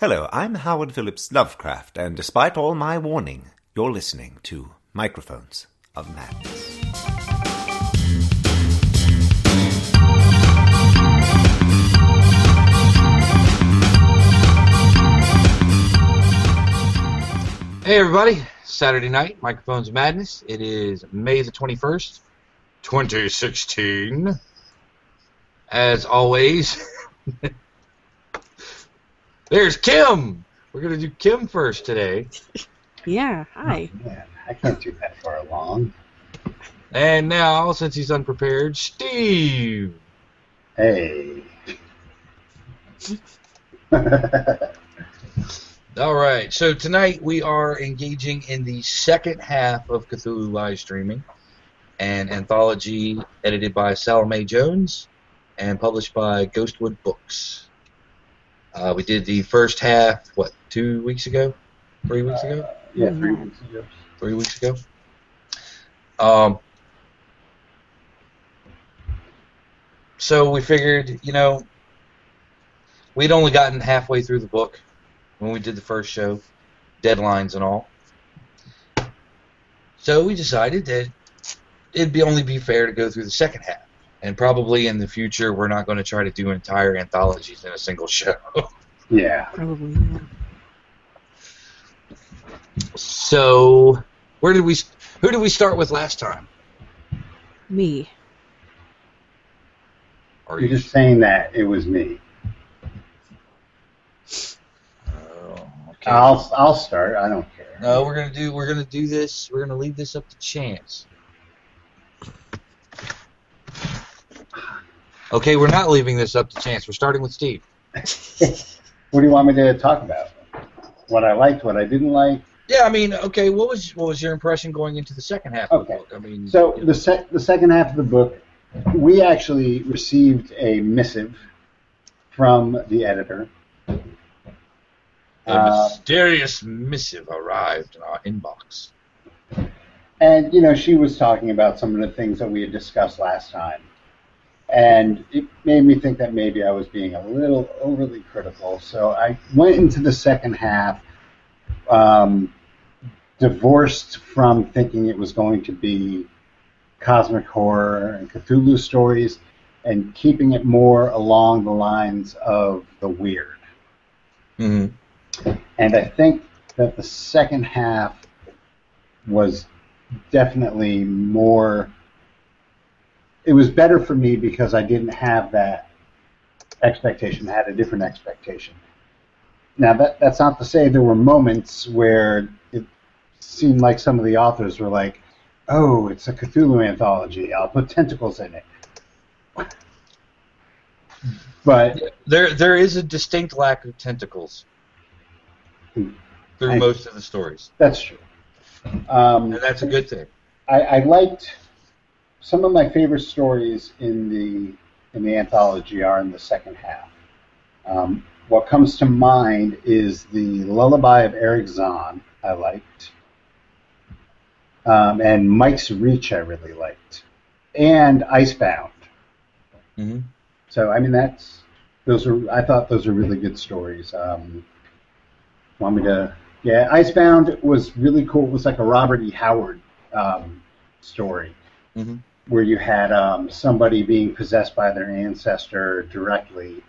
Hello, I'm Howard Phillips Lovecraft, and despite all my warning, you're listening to Microphones of Madness. Hey everybody, Saturday night, Microphones of Madness. It is May the 21st, 2016. As always, there's Kim. We're going to do Kim first today. Yeah, oh, hi. Oh, man, I can't do that far along. And now, since he's unprepared, Steve. Hey. All right, so tonight we are engaging in the second half of Cthulhu live streaming, an anthology edited by Salome Jones and published by Ghostwoods Books. Uh, we did the first half, what, two weeks ago? Three weeks ago? yeah, three weeks ago. Three weeks ago? Um, so we figured, you know, we'd only gotten halfway through the book when we did the first show, deadlines and all. So we decided that it'd be only be fair to go through the second half. And probably in the future, we're not going to try to do entire anthologies in a single show. Yeah. Probably. Yeah. so, where did we? Who did we start with last time? Me. Are You're just saying that it was me. Oh, okay. I'll I'll start. I don't care. No, we're gonna do. We're gonna do this. We're gonna leave this up to chance. Okay, we're not leaving this up to chance. We're starting with Steve. What do you want me to talk about? What I liked, what I didn't like. Yeah, I mean, okay. What was what was your impression going into the second half of Okay. the book? I mean, So you know, the sec- the second half of the book, we actually received a missive from the editor. a uh, mysterious missive arrived in our inbox. And you know, she was talking about some of the things that we had discussed last time, and it made me think that maybe I was being a little overly critical. So I went into the second half, um, divorced from thinking it was going to be cosmic horror and Cthulhu stories, and keeping it more along the lines of the weird. Mm-hmm. And I think that the second half was definitely more. It was better for me because I didn't have that expectation. I had a different expectation. Now that that's not to say there were moments where it seemed like some of the authors were like, "Oh, it's a Cthulhu anthology. I'll put tentacles in it." But There, there is a distinct lack of tentacles Hmm. through I- most of the stories, that's true. Um, and that's a good thing. I, I liked some of my favorite stories in the in the anthology are in the second half. Um, what comes to mind is the Lullaby of Erich Zann. I liked, um, and Mike's Reach. I really liked, and Icebound. Mm-hmm. So I mean that's those are I thought those are really good stories. Um, want me to? Yeah, Icebound was really cool. It was like a Robert E. Howard um, story Mhm. Where you had um, somebody being possessed by their ancestor directly.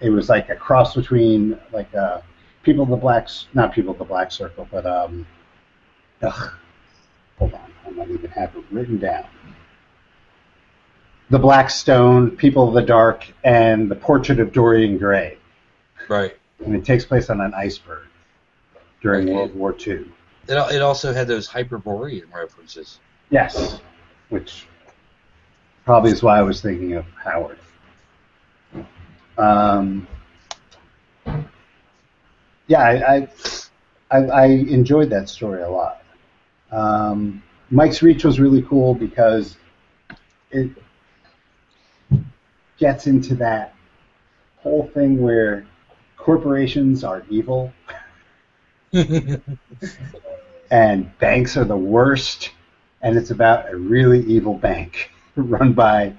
It was like a cross between like uh, people of the black, not people of the black circle, but um, ugh, hold on, I might even have it written down. The Black Stone, People of the Dark, and the Portrait of Dorian Gray, Right. and it takes place on an iceberg during Okay. World War II. It, it also had those Hyperborean references. Yes, which probably is why I was thinking of Howard. Um, yeah, I, I, I, I enjoyed that story a lot. Um, Mike's Reach was really cool because it gets into that whole thing where corporations are evil and banks are the worst, and it's about a really evil bank run by,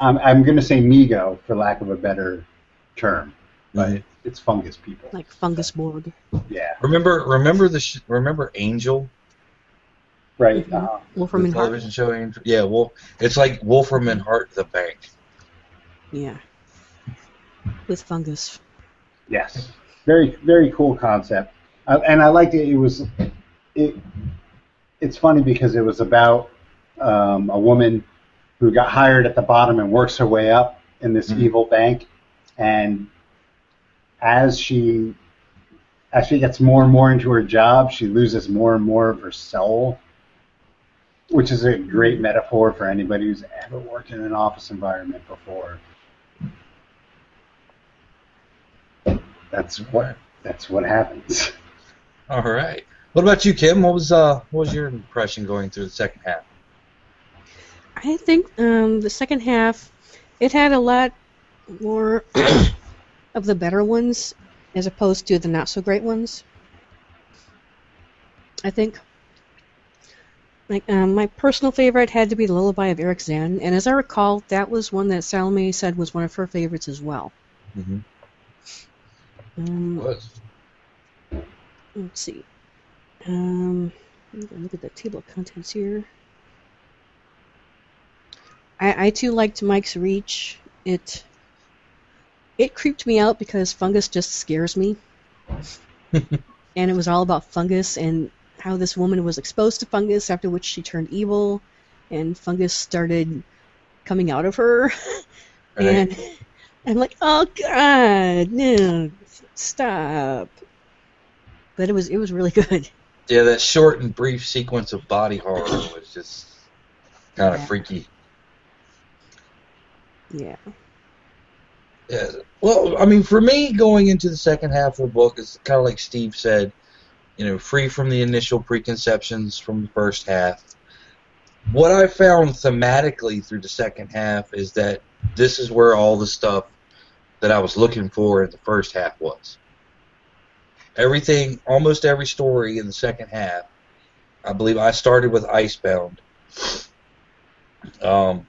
I'm, I'm going to say Mi-Go for lack of a better term, but it's fungus people. Like fungus Borg. Yeah, Remember, remember the sh- remember Angel, right. Mhm. Uh, Wolfram the and Hart. television show Angel. Yeah, well, it's like Wolfram and Hart, the bank. Yeah. With fungus. yes, very very cool concept, uh, and I liked it. It was it. It's funny because it was about um, a woman who got hired at the bottom and works her way up in this Mhm. evil bank, and as she as she gets more and more into her job, she loses more and more of her soul, which is a great metaphor for anybody who's ever worked in an office environment before. That's what that's what happens. All right. What about you, Kim? What was uh what was your impression going through the second half? I think um, the second half, it had a lot more of the better ones as opposed to the not so great ones. I think. Like um, my personal favorite had to be the Lullaby of Erich Zann, and as I recall, that was one that Salome said was one of her favorites as well. Mm-hmm. Um, Was let's see. Um, I'm look at the table of contents here. I, I too liked Mike's Reach. It it creeped me out because fungus just scares me. and it was all about fungus and how this woman was exposed to fungus, after which she turned evil, and fungus started coming out of her. right. And I'm like, oh god, no, stop. But it was it was really good. yeah, that short and brief sequence of body horror was just kind of Yeah. freaky. Yeah. Yeah. Well, I mean, for me, going into the second half of the book is kind of like Steve said, you know, free from the initial preconceptions from the first half. What I found thematically through the second half is that this is where all the stuff that I was looking for in the first half was. Everything, almost every story in the second half, I believe I started with Icebound, um,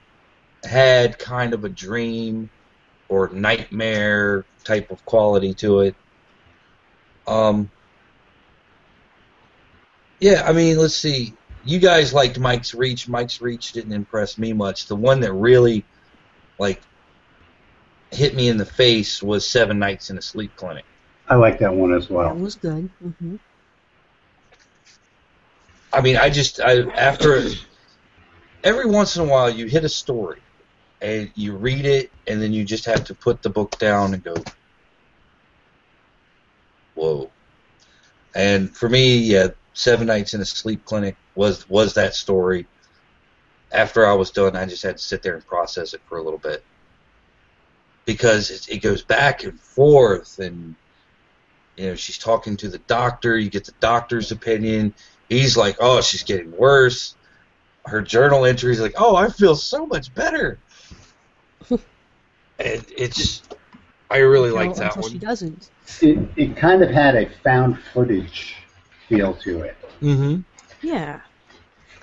had kind of a dream or nightmare type of quality to it. Um, yeah, I mean, let's see. You guys liked Mike's Reach. Mike's Reach didn't impress me much. The one that really, like, hit me in the face was Seven Nights in a Sleep Clinic. I like that one as well. That well. was good. hmm I mean, I just I after every once in a while you hit a story and you read it and then you just have to put the book down and go, whoa. And for me, yeah, Seven Nights in a Sleep Clinic was was that story. After I was done, I just had to sit there and process it for a little bit because it, it goes back and forth and you know she's talking to the doctor you get the doctor's opinion he's like oh she's getting worse her journal entries like oh i feel so much better and it's i really like Until- that until she one doesn't. It, it kind of had a found footage feel to it. mm-hmm Yeah.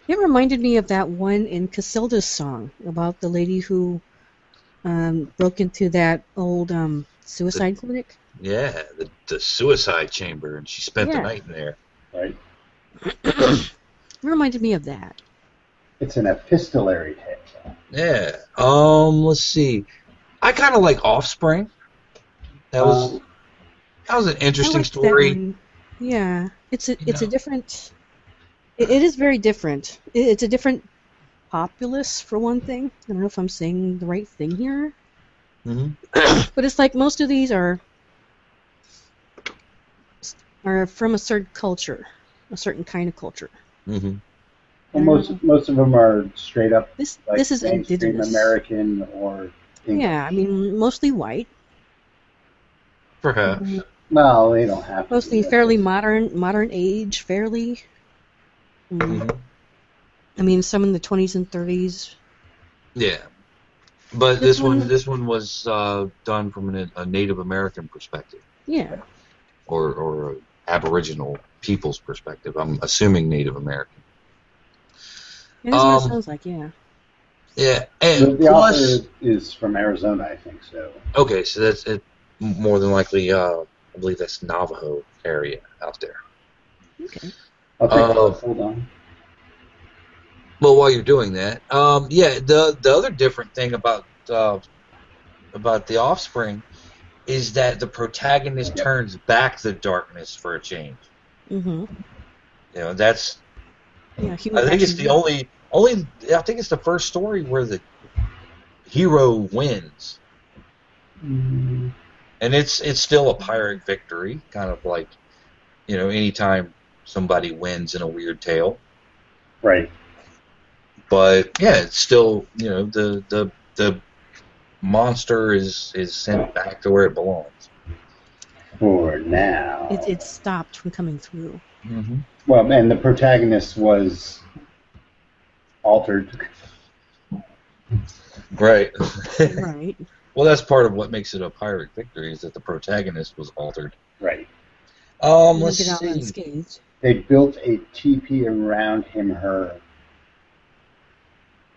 It reminded me of that one in Cassilda's song about the lady who um, broke into that old um, suicide clinic. yeah the, the suicide chamber and she spent the night in there Right? It reminded me of that. It's an epistolary tale. Yeah um let's see i kind of like offspring that was Um, that was an interesting that story. Yeah, it's a You it's a different. It, it is very different. It, it's a different populace for one thing. I don't know if I'm saying the right thing here, mm-hmm. but it's like most of these are are from a certain culture, a certain kind of culture. Mm-hmm. Well, most most of them are straight up This like this is mainstream indigenous. American or English. Yeah, I mean mostly white, perhaps Well, they don't have to. mostly be. fairly modern, modern age, fairly. Mm, Mhm. I mean, some in the 20s and 30s. Yeah, but This this one, one- this one was uh, done from an, a Native American perspective, Yeah, or or a Aboriginal people's perspective. I'm assuming Native American. And that's what Um, it sounds like. Yeah. Yeah, The, and the author plus, is, is from Arizona, I think. So okay, so that's it. More than likely, uh, I believe that's Navajo area out there. Okay. I'll take Uh. Hold on. Well, while you're doing that, um, yeah, the the other different thing about uh, about the Offspring is that the protagonist turns back the darkness for a change. Mm-hmm. You know, that's Yeah, human I think it's the only only I think it's the first story where the hero wins, Mm, and it's it's still a Pyrrhic victory, kind of like you know anytime somebody wins in a weird tale. Right. But yeah, it's still you know the the the monster is is sent back to where it belongs. For now. It, it stopped from coming through. Mm-hmm. Well, and the protagonist was altered. Right. right. well, that's part of what makes it a Pyrrhic victory is that the protagonist was altered. Right. Um, let's get out see. They built a teepee around him, her,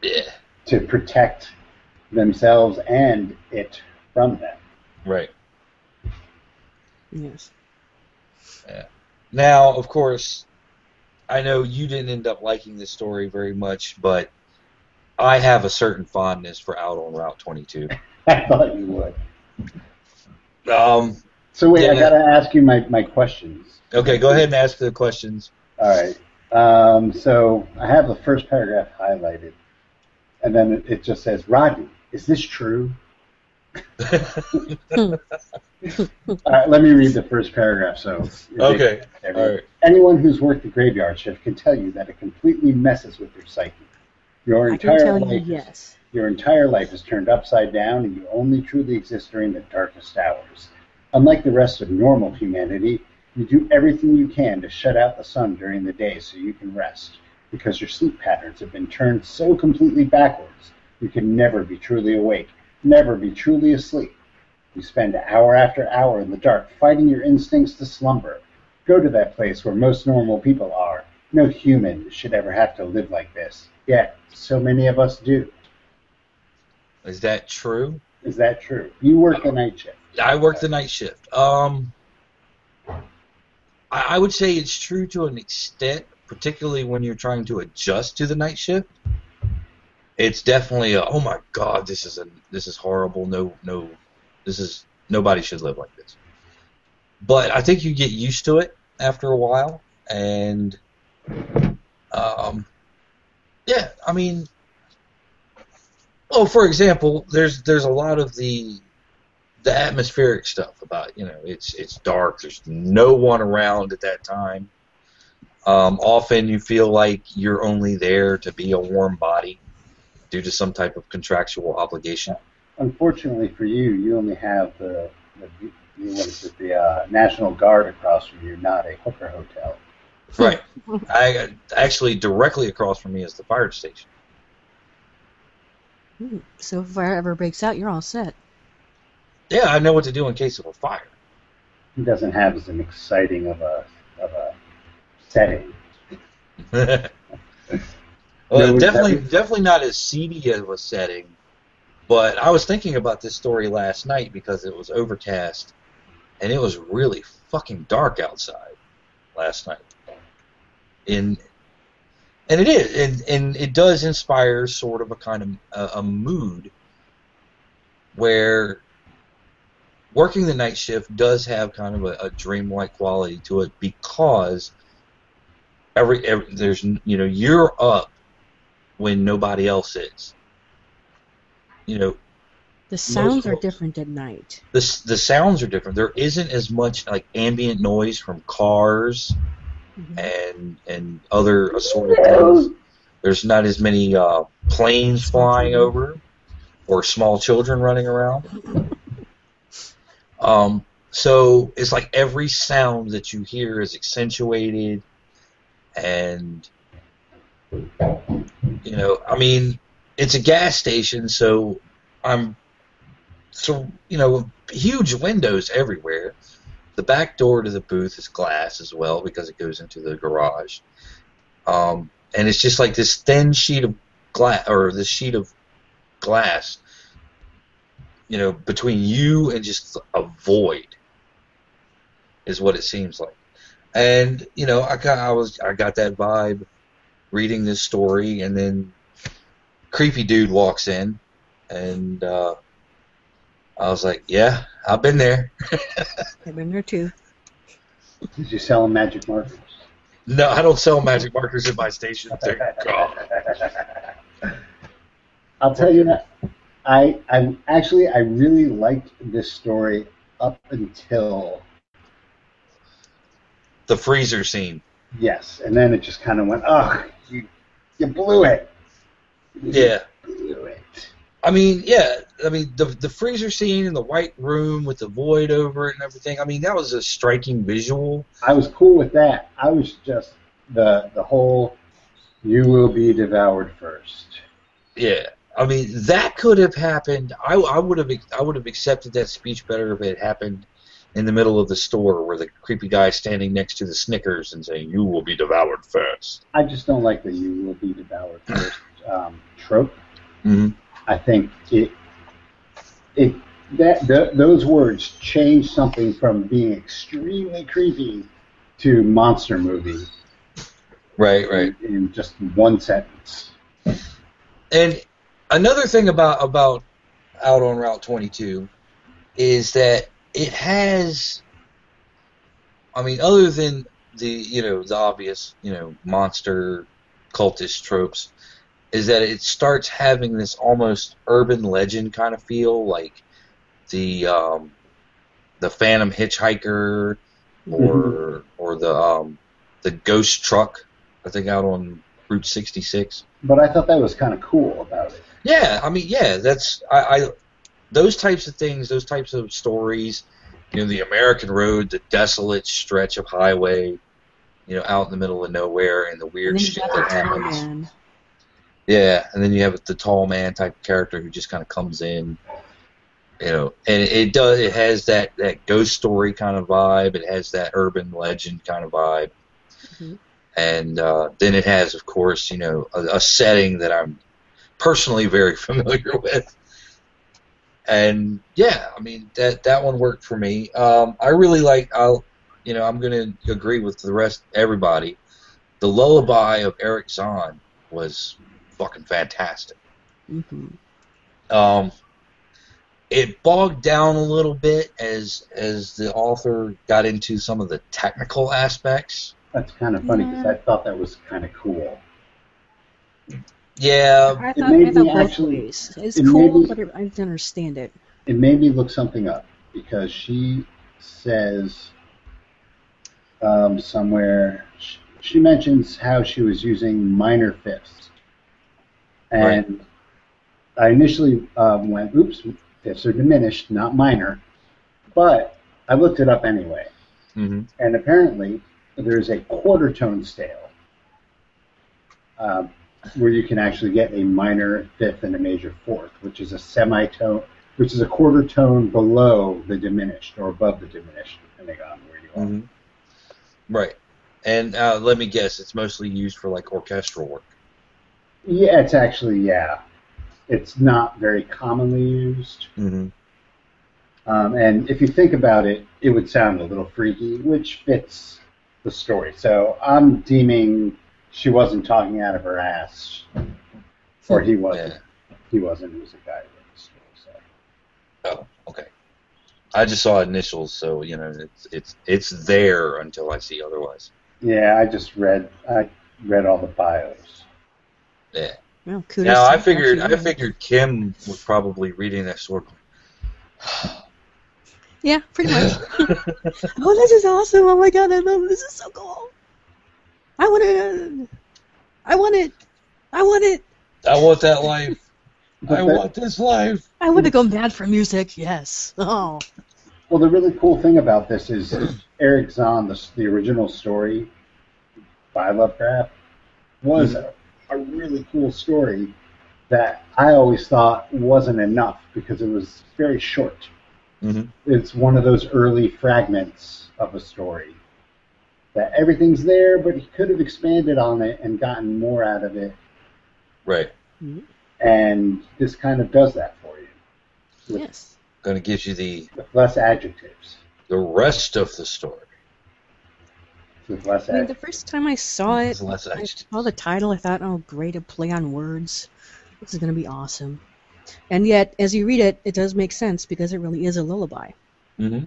Yeah. to protect themselves and it from them. Right. Yes. Now, of course, I know you didn't end up liking this story very much, but I have a certain fondness for Out on Route 22. I thought you would. Um, So wait, I gotta ask you my, my questions. okay, go ahead and ask the questions. All right. Um, so I have the first paragraph highlighted, and then it, it just says, "Rodney, is this true?" All right, let me read the first paragraph. So okay, Every- all right. Anyone who's worked the graveyard shift can tell you that it completely messes with your psyche. Your I can entire tell you life, is, yes. your entire life is turned upside down, and you only truly exist during the darkest hours. Unlike the rest of normal humanity, you do everything you can to shut out the sun during the day so you can rest, because your sleep patterns have been turned so completely backwards you can never be truly awake, never be truly asleep. You spend hour after hour in the dark fighting your instincts to slumber. Go to that place where most normal people are. No human should ever have to live like this. Yet, so many of us do. Is that true? Is that true? You work the night shift. I work the night shift. Um, I, I would say it's true to an extent, particularly when you're trying to adjust to the night shift. It's definitely a, oh my god, this is a this is horrible. No, no, this is nobody should live like this. But I think you get used to it after a while, and um, yeah, I mean, oh, for example, there's there's a lot of the the atmospheric stuff about you know it's it's dark. There's no one around at that time. Um, often you feel like you're only there to be a warm body due to some type of contractual obligation. Unfortunately for you, you only have the, the, the what is it, the uh, National Guard across from you, not a hooker hotel. Right. I actually directly across from me is the fire station. Hmm. So if fire ever breaks out, you're all set. Yeah, I know what to do in case of a fire. He doesn't have as an exciting of a of a setting. well, No, definitely, definitely not as seedy of a setting. But I was thinking about this story last night because it was overcast, and it was really fucking dark outside last night. In and it is, and, and it does inspire sort of a kind of a, a mood where working the night shift does have kind of a, a dreamlike quality to it because every, every there's you know you're up when nobody else is. You know The sounds are different at night. the the sounds are different. There isn't as much like ambient noise from cars Mhm. and and other assorted things. There's not as many uh, planes flying over or small children running around. Um, so it's like every sound that you hear is accentuated, and you know, I mean, it's a gas station, so I'm so you know, huge windows everywhere. The back door to the booth is glass as well because it goes into the garage. Um, and it's just like this thin sheet of glass or this sheet of glass you know, between you and just a void is what it seems like. And you know, I got I was I got that vibe reading this story, and then creepy dude walks in, and uh, I was like, yeah, I've been there. I've been there too. Did you sell them magic markers? No, I don't sell magic markers at my station. Thank God. I'll tell you that I I actually I really liked this story up until The freezer scene. yes, and then it just kind of went, oh, you blew it. You Yeah. blew it. I mean, yeah. I mean, the the freezer scene in the white room with the void over it and everything. I mean, that was a striking visual. I was cool with that. I was just the the whole you will be devoured first. Yeah. I mean, that could have happened. I, I would have I would have accepted that speech better if it happened in the middle of the store where the creepy guy is standing next to the Snickers and saying, "You will be devoured first. I just don't like the you will be devoured first um, trope. Mm-hmm. I think it it that th- those words change something from being extremely creepy to monster movie Right, right. in just one sentence. And another thing about about out on Route 22 is that it has I mean other than the you know the obvious, you know, monster cultist tropes is that it starts having this almost urban legend kind of feel like the um the phantom hitchhiker or or the um the ghost truck I think out on Route 66 But I thought that was kind of cool about it. yeah, I mean, yeah, that's I, I those types of things, those types of stories. You know, the American road, the desolate stretch of highway, you know, out in the middle of nowhere, and the weird you shit that happens. man. Yeah, and then you have the tall man type of character who just kind of comes in, you know, and it, it does. It has that that ghost story kind of vibe. It has that urban legend kind of vibe, Mhm. and uh, then it has, of course, you know, a, a setting that I'm personally very familiar with. And yeah, I mean that that one worked for me. Um, I really like. I'll, you know, I'm going to agree with the rest. Everybody, the lullaby of Erich Zann was fucking fantastic. hmm Um, it bogged down a little bit as as the author got into some of the technical aspects. That's kind of funny because Yeah. I thought that was kind of cool. Yeah, I It thought, made I me actually- ways. It's it cool, made me- but it, I didn't understand it. It made me look something up because she says um, somewhere she, she mentions how she was using minor fifths, and I initially um, went, "Oops, fifths are diminished, not minor," but I looked it up anyway, hmm and apparently there's a quarter tone scale um, where you can actually get a minor fifth and a major fourth, which is a semitone, which is a quarter tone below the diminished or above the diminished, depending on where you are. hmm right. And uh, let me guess, it's mostly used for like orchestral work. Yeah, it's actually yeah, it's not very commonly used. hmm Um, and if you think about it, it would sound a little freaky, which fits the story. So I'm deeming she wasn't talking out of her ass, or he wasn't. Yeah. He wasn't. He was a guy who wrote the story. So. Oh, okay. I just saw initials, so you know it's it's it's there until I see otherwise. Yeah, I just read. I read all the bios. Yeah. Well, Now I figured I figured Kim was probably reading that sword. Yeah, pretty much. oh, this is awesome! Oh my god, I love this. Is so cool. I want it. I want it. I want it. I want that life. I want this life. I want to go mad for music. Yes. Oh. Well, the really cool thing about this is Erich Zann, the, the original story by Lovecraft, was a, a really cool story that I always thought wasn't enough because it was very short. Mhm. It's one of those early fragments of a story that everything's there, but he could have expanded on it and gotten more out of it. Right. And this kind of does that for you. With Yes. going to give you the with less adjectives. the rest of the story. With less I mean, the first time I saw it, It's less I adjectives. saw the title. I thought, oh, great, a play on words. This is going to be awesome. And yet, as you read it, it does make sense because it really is a lullaby. Mm-hmm.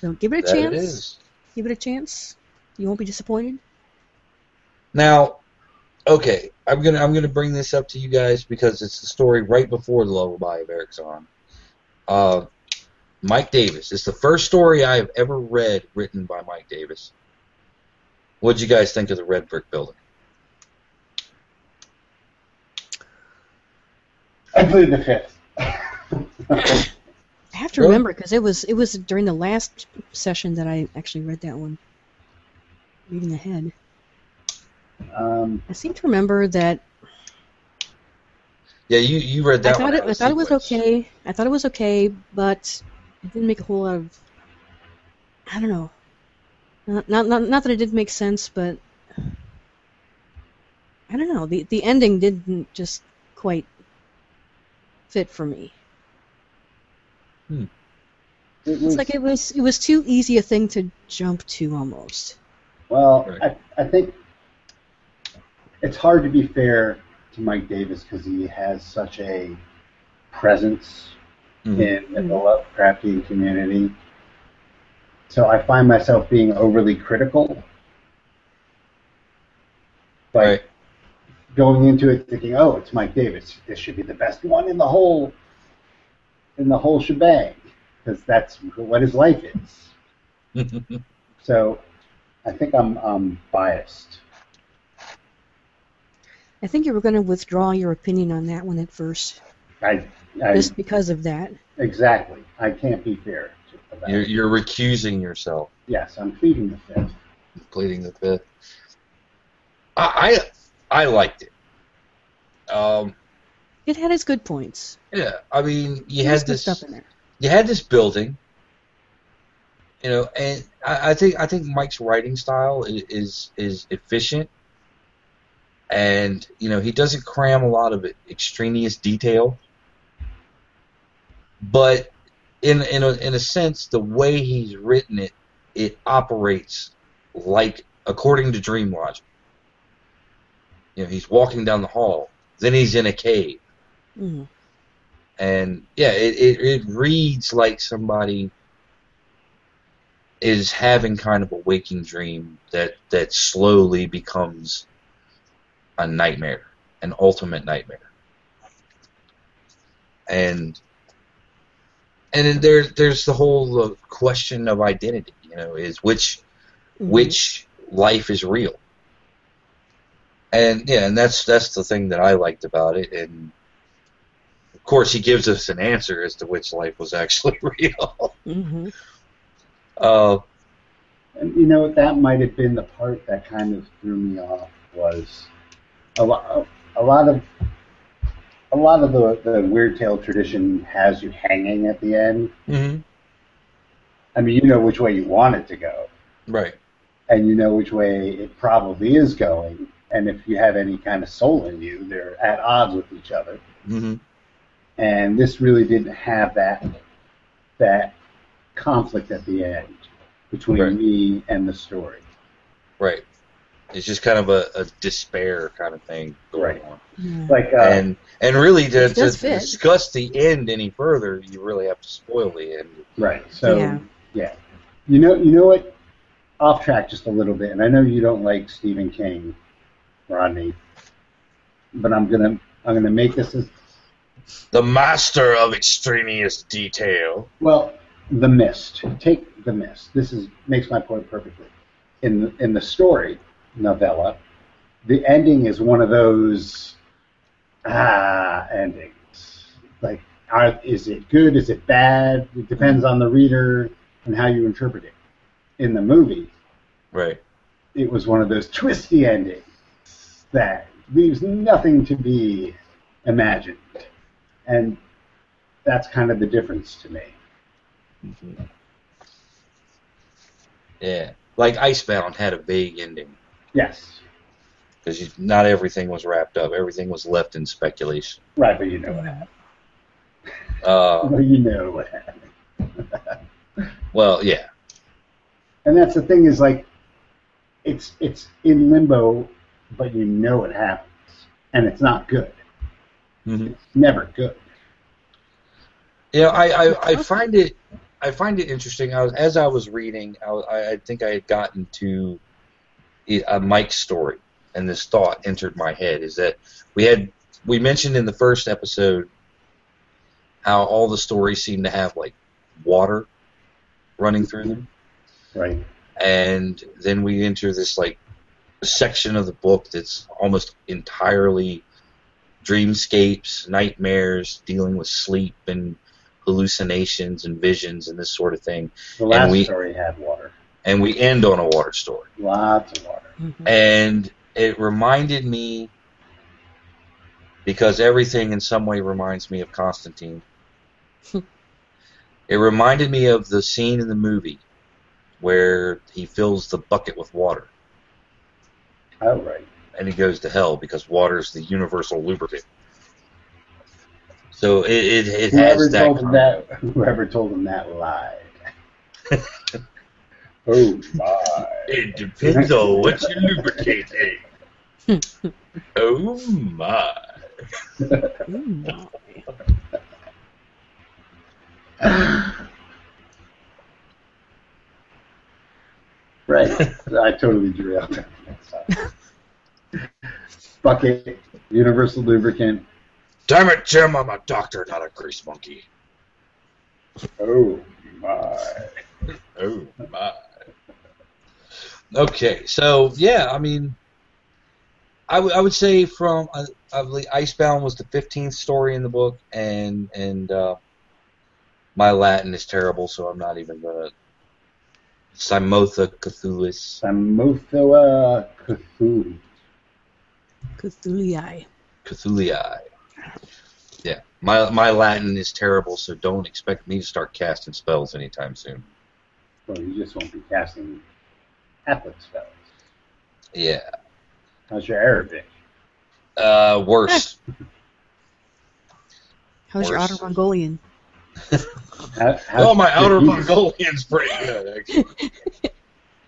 So give it a That chance. It is. Give it a chance. You won't be disappointed. Now, okay, I'm gonna I'm gonna bring this up to you guys because it's the story right before the lullaby of Erich Zann. Uh, Mike Davis. It's the first story I have ever read written by Mike Davis. What'd you guys think of the Red Brick Building? I plead the fifth. I have to Really? remember because it was it was during the last session that I actually read that one. Reading ahead, um, I seem to remember that Yeah, you, you read I that thought one. it I thought it was okay. I thought it was okay, but it didn't make a whole lot of. I don't know. Not not not, not that it didn't make sense, but I don't know. The the ending didn't just quite fit for me. It It's was, like it was it was too easy a thing to jump to almost. well, Right. I, I think it's hard to be fair to Mike Davis because he has such a presence Mhm. in the Lovecraftian community. So I find myself being overly critical. Like Right. going into it thinking, "Oh, it's Mike Davis. This should be the best one in the whole in the whole shebang," because that's what his life is. So I think I'm um, biased. I think you were going to withdraw your opinion on that one at first, I, I just because of that. exactly. I can't be fair. About You're, you're recusing yourself, Yes, I'm pleading the fifth. pleading the fifth. I I, I liked it. Um, It had its good points. yeah, I mean, you had this stuff in there. you had this building, you know, and I, I think I think Mike's writing style is, is is efficient, and you know he doesn't cram a lot of extraneous detail, but in in a, in a sense, the way he's written it, it operates like according to dream logic. You know, he's walking down the hall, then he's in a cave hmm and yeah, it, it, it reads like somebody is having kind of a waking dream that that slowly becomes a nightmare, an ultimate nightmare. And and then there there's the whole uh, question of identity, you know, is which Mhm. which life is real. And yeah, and that's that's the thing that I liked about it and course he gives us an answer as to which life was actually real. Mhm. Uh And you know that might have been the part that kind of threw me off was a lot. A lot of a lot of the, the weird tale tradition has you hanging at the end. mhm, I mean, you know which way you want it to go, right. and you know which way it probably is going. And if you have any kind of soul in you, they're at odds with each other. hmm And this really didn't have that that conflict at the end between Right. me and the story. Right. It's just kind of a, a despair kind of thing going Right. on. Yeah. Like uh, and and really to, to discuss the end any further, you really have to spoil the end. Right. So Yeah. yeah. You know you know what? Off track just a little bit, and I know you don't like Stephen King, Rodney, but I'm gonna I'm gonna make this as The master of extraneous detail. well. The Mist. Take the Mist. This is makes my point perfectly. In the, in the story novella, the ending is one of those ah endings. Like, are, is it good? Is it bad? It depends on the reader and how you interpret it. In the movie, Right. it was one of those twisty endings that leaves nothing to be imagined. And that's kind of the difference to me. Yeah. Like Icebound had a vague ending Yes. because not everything was wrapped up. Everything was left in speculation. Right, but you know what happened. Uh, Well, you know what happened. well, yeah. And that's the thing is like, it's it's in limbo, but you know it happens, and it's not good. Mhm. It's never good. You know, I, I, I find it I find it interesting. I was as I was reading, I, I I think I had gotten to a Mike's story, and this thought entered my head: is that we had we mentioned in the first episode how all the stories seem to have like water running through them, Right. and then we enter this like section of the book that's almost entirely dreamscapes, nightmares, dealing with sleep and hallucinations and visions and this sort of thing. The last we- story had water. And we end on a water story. Lots of water. Mhm. And it reminded me because everything in some way reminds me of Constantine. it reminded me of the scene in the movie where he fills the bucket with water Oh, right. And he goes to hell because water is the universal lubricant. So it it, it Whoever has that. told him that, whoever told him that lied. oh my! It depends on what you lubricate in. oh my! Ooh, my. right. I totally derailed that. Bucket, universal lubricant. Damn it, Jim! I'm a doctor, not a grease monkey. Oh my! Oh my. Okay, so yeah, I mean, I, w- I would say from uh, I believe Icebound was the fifteenth story in the book, and and uh, my Latin is terrible, so I'm not even gonna. Simotha Cthulhu's Samothoa Cthulhu. Cthulhu. Cthulhii. Yeah, my my Latin is terrible, so don't expect me to start casting spells anytime soon. Well, you just won't be casting Catholic spells. Yeah, How's your Arabic? uh, worse. How's your Outer Mongolian? How, how's Oh, my outer Mongolian's pretty good, actually.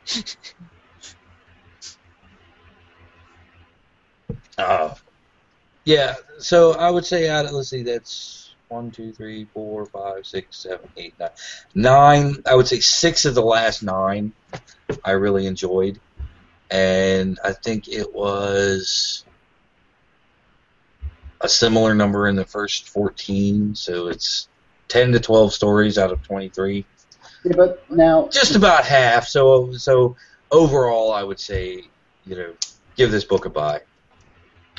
Uh, yeah, so I would say out of, let's see, that's one, two, three, four, five, six, seven, eight, nine. Nine, I would say six of the last nine I really enjoyed. And I think it was a similar number in the first 14, so it's 10 to 12 stories out of 23 Yeah, but now just about half. So so overall, I would say you know give this book a buy.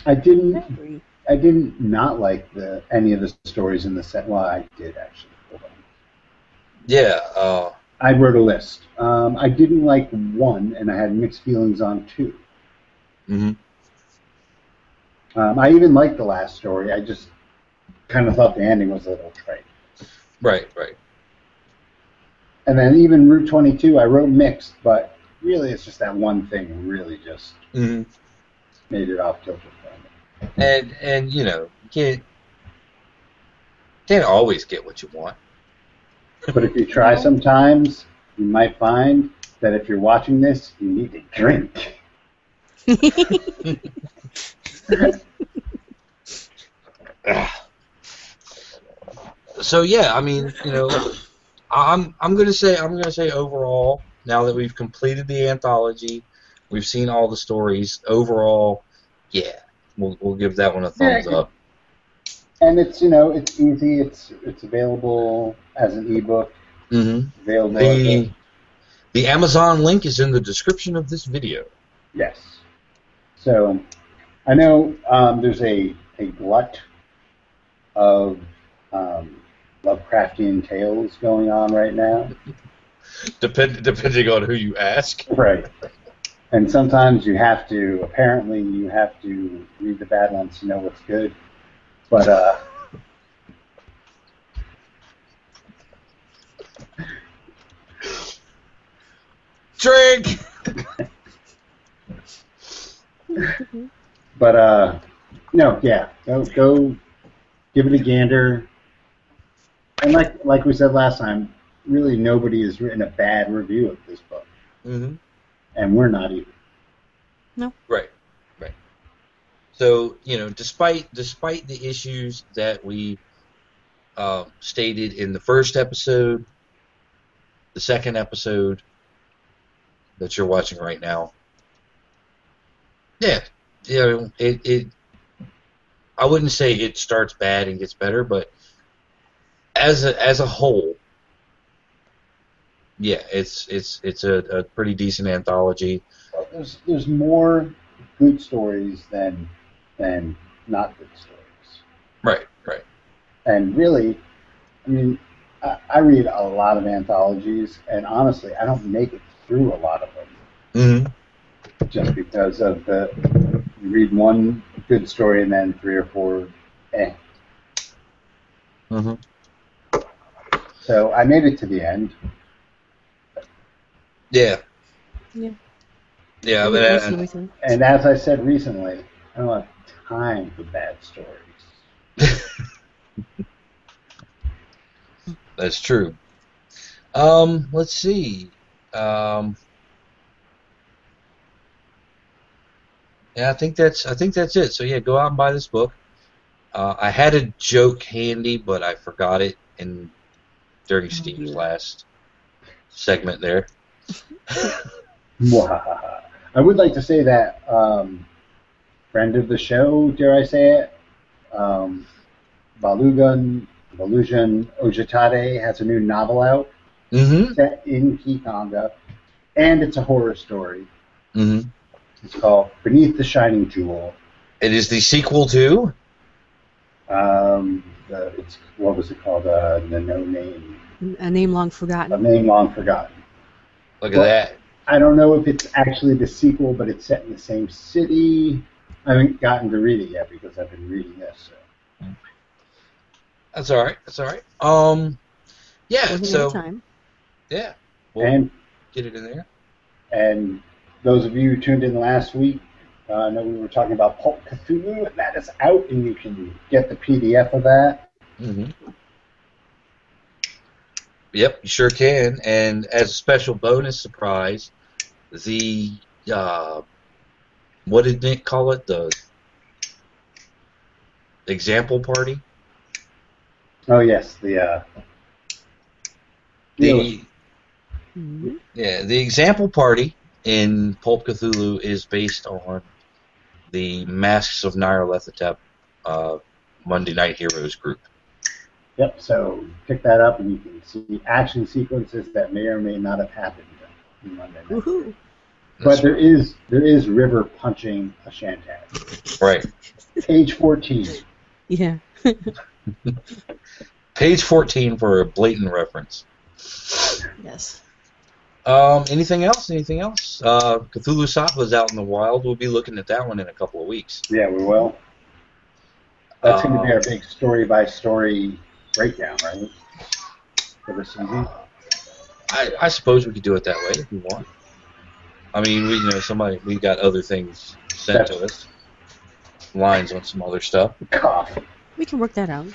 I didn't. Agree. I didn't not like the any of the stories in the set. Well, I did actually. Hold on. Yeah, uh, I wrote a list. Um, I didn't like one, and I had mixed feelings on two. hmm Um, I even liked the last story. I just kind of thought the ending was a little trite. right, right. And then even Route 22, I wrote mixed, but really it's just that one thing really just hmm made it off for me. And and you know you can't can't always get what you want. But if you try sometimes, you might find that if you're watching this, you need to drink. So yeah, I mean you know I'm I'm gonna say I'm gonna say overall now that we've completed the anthology, we've seen all the stories. Overall, yeah, we'll we'll give that one a thumbs Yeah. up. And it's you know it's easy. It's it's available as an ebook. Mm-hmm. Available. The the Amazon link is in the description of this video. yes. So I know um, there's a a glut of um, Lovecraftian tales going on right now. Depend, depending on who you ask. Right. And sometimes you have to, apparently, you have to read the bad ones to know what's good. But, uh, Drink. but, uh, no, yeah, go, go give it a gander. And like like we said last time, really nobody has written a bad review of this book, Mm-hmm. And we're not even. No. Right, right. So you know, despite despite the issues that we uh, stated in the first episode, the second episode that you're watching right now, yeah, you know, it it. I wouldn't say it starts bad and gets better, but as a as a whole, yeah, it's it's it's a, a pretty decent anthology. There's there's more good stories than than not good stories. Right, right. And really, I mean, I, I read a lot of anthologies, and honestly, I don't make it through a lot of them Mm-hmm. just because of the you read one good story and then three or four eh. Mm-hmm. So I made it to the end. Yeah. Yeah. Yeah, I'm but listening uh. And as I said recently, I don't have time for bad stories. that's true. Um, let's see. Um, yeah, I think that's I think that's it. So yeah, go out and buy this book. Uh, I had a joke handy, but I forgot it in during Oh, Steve's dear. last segment there. Mwahaha. I would like to say that um, friend of the show, dare I say it, um, Balogun, Balujan Ojetade has a new novel out Mm-hmm. set in Ki-Khanga, and it's a horror story. Mm-hmm. It's called Beneath the Shining Jewel. It is the sequel to. Um, the, it's what was it called? Uh, the No Name, A name long forgotten. a name long forgotten. Look at Well- that. I don't know if it's actually the sequel, but it's set in the same city. I haven't gotten to read it yet because I've been reading this. So. That's all right. That's all right. Um, yeah. Wasn't So time. yeah, we'll And get it in there. and those of you who tuned in last week, uh, I know we were talking about Pulp Cthulhu, and that is out, and you can get the PDF of that. Mm-hmm. Yep, you sure can. And as a special bonus surprise, the uh, what did Nick call it? The example party. Oh yes, the uh, The yeah, the example party in Pulp Cthulhu is based on the Masks of Nyarlathotep uh, Monday Night Heroes group. Yep. So pick that up, and you can see action sequences that may or may not have happened in Monday Night. Woohoo. But there is there is River punching a Shantak. right. Page fourteen. Yeah. Page 14 for a blatant reference. Yes. Um, anything else? Anything else? Uh, Cthulhusattva's out in the wild. We'll be looking at that one in a couple of weeks. Yeah, we will. That's going to be Uh, our big story by story breakdown, right? For the season. I, I suppose we could do it that way if we want. I mean, we you know somebody we got other things sent to us, lines on some other stuff. We can work that out.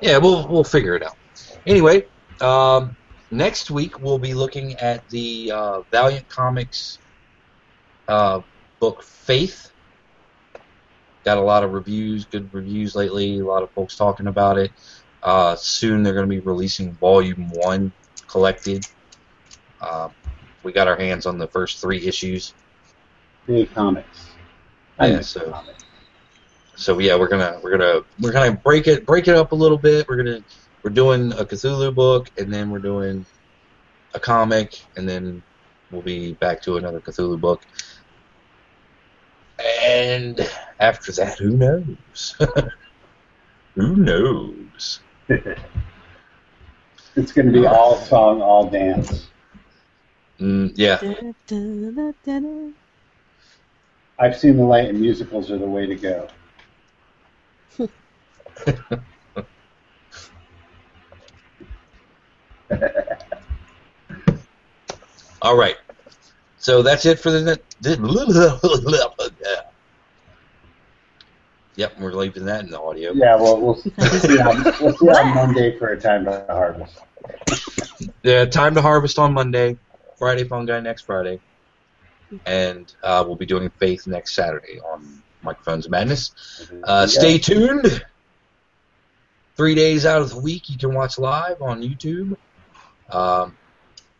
Yeah, we'll we'll figure it out. Anyway, um, next week we'll be looking at the uh, Valiant Comics uh, book Faith. Got a lot of reviews, good reviews lately. A lot of folks talking about it. Uh, soon they're going to be releasing Volume One collected. Uh, we got our hands on the first three issues. Big comics. I Yeah, so- comics. so yeah, we're gonna we're gonna we're gonna break it break it up a little bit. We're gonna we're doing a Cthulhu book, and then we're doing a comic, and then we'll be back to another Cthulhu book. And after that, who knows? who knows? it's going to be all song, all dance. Mm, yeah. I've seen the light, and musicals are the way to go. all right. So that's it for the. Yep, we're leaving that in the audio. Yeah, well, we'll, we'll see on, we'll see on Monday for a time to harvest. Yeah, time to harvest on Monday. Friday fungi next Friday, and uh, we'll be doing faith next Saturday on Microphones of Madness. Uh, stay tuned. Three days out of the week, you can watch live on YouTube. Um,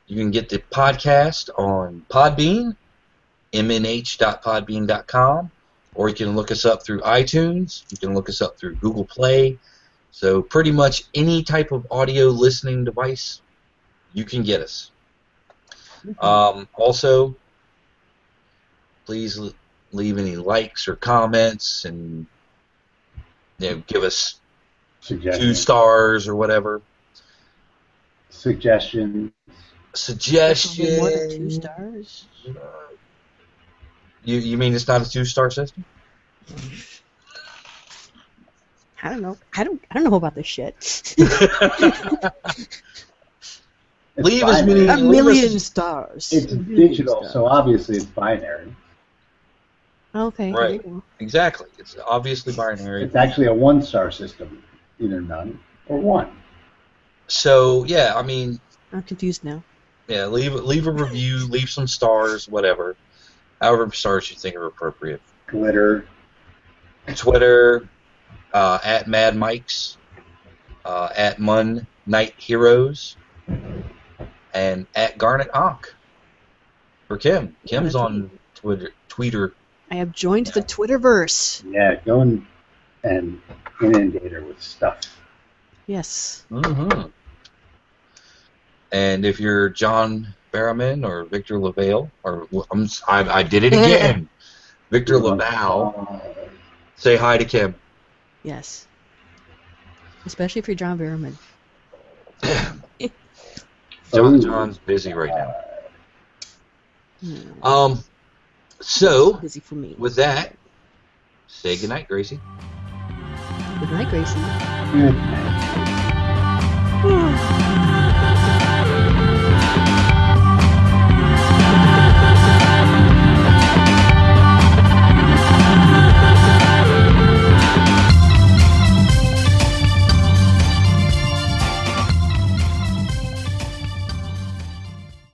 you can get the podcast on Podbean, mnh.podbean.com, or you can look us up through iTunes. You can look us up through Google Play. So pretty much any type of audio listening device, you can get us. Um, also, please leave any likes or comments, and you know, give us two stars or whatever. Suggestions. Preferably More than two Suggestions. stars. You you mean it's not a two star system? I don't know. I don't. I don't know about this shit. It's Leave as many- A million us- stars. It's digital, stars. so obviously it's binary. Okay. Right. there you exactly. It's obviously binary. It's actually a one-star system, either none or one. So yeah, I mean. I'm confused now. yeah, leave leave a review, leave some stars, whatever, however many stars you think are appropriate. Twitter. Twitter uh, at Mad Mikes, uh, at Mun Night Heroes, and at Garnet Ankh for Kim. Kim's on Twitter. Twitter. I have joined the Twitterverse. Yeah, go and, and inundate her with stuff. Yes. Mm-hmm. And if you're John Barrowman or Victor LaVale, or I'm, s- I, I did it again, Victor LaValle, Uh, say hi to Kim. Yes. Especially if you're John Barrowman. John John's busy right now. Hmm. Um, so Busy for me. with that, say goodnight, Gracie. Good night, Gracie. good. Hmm.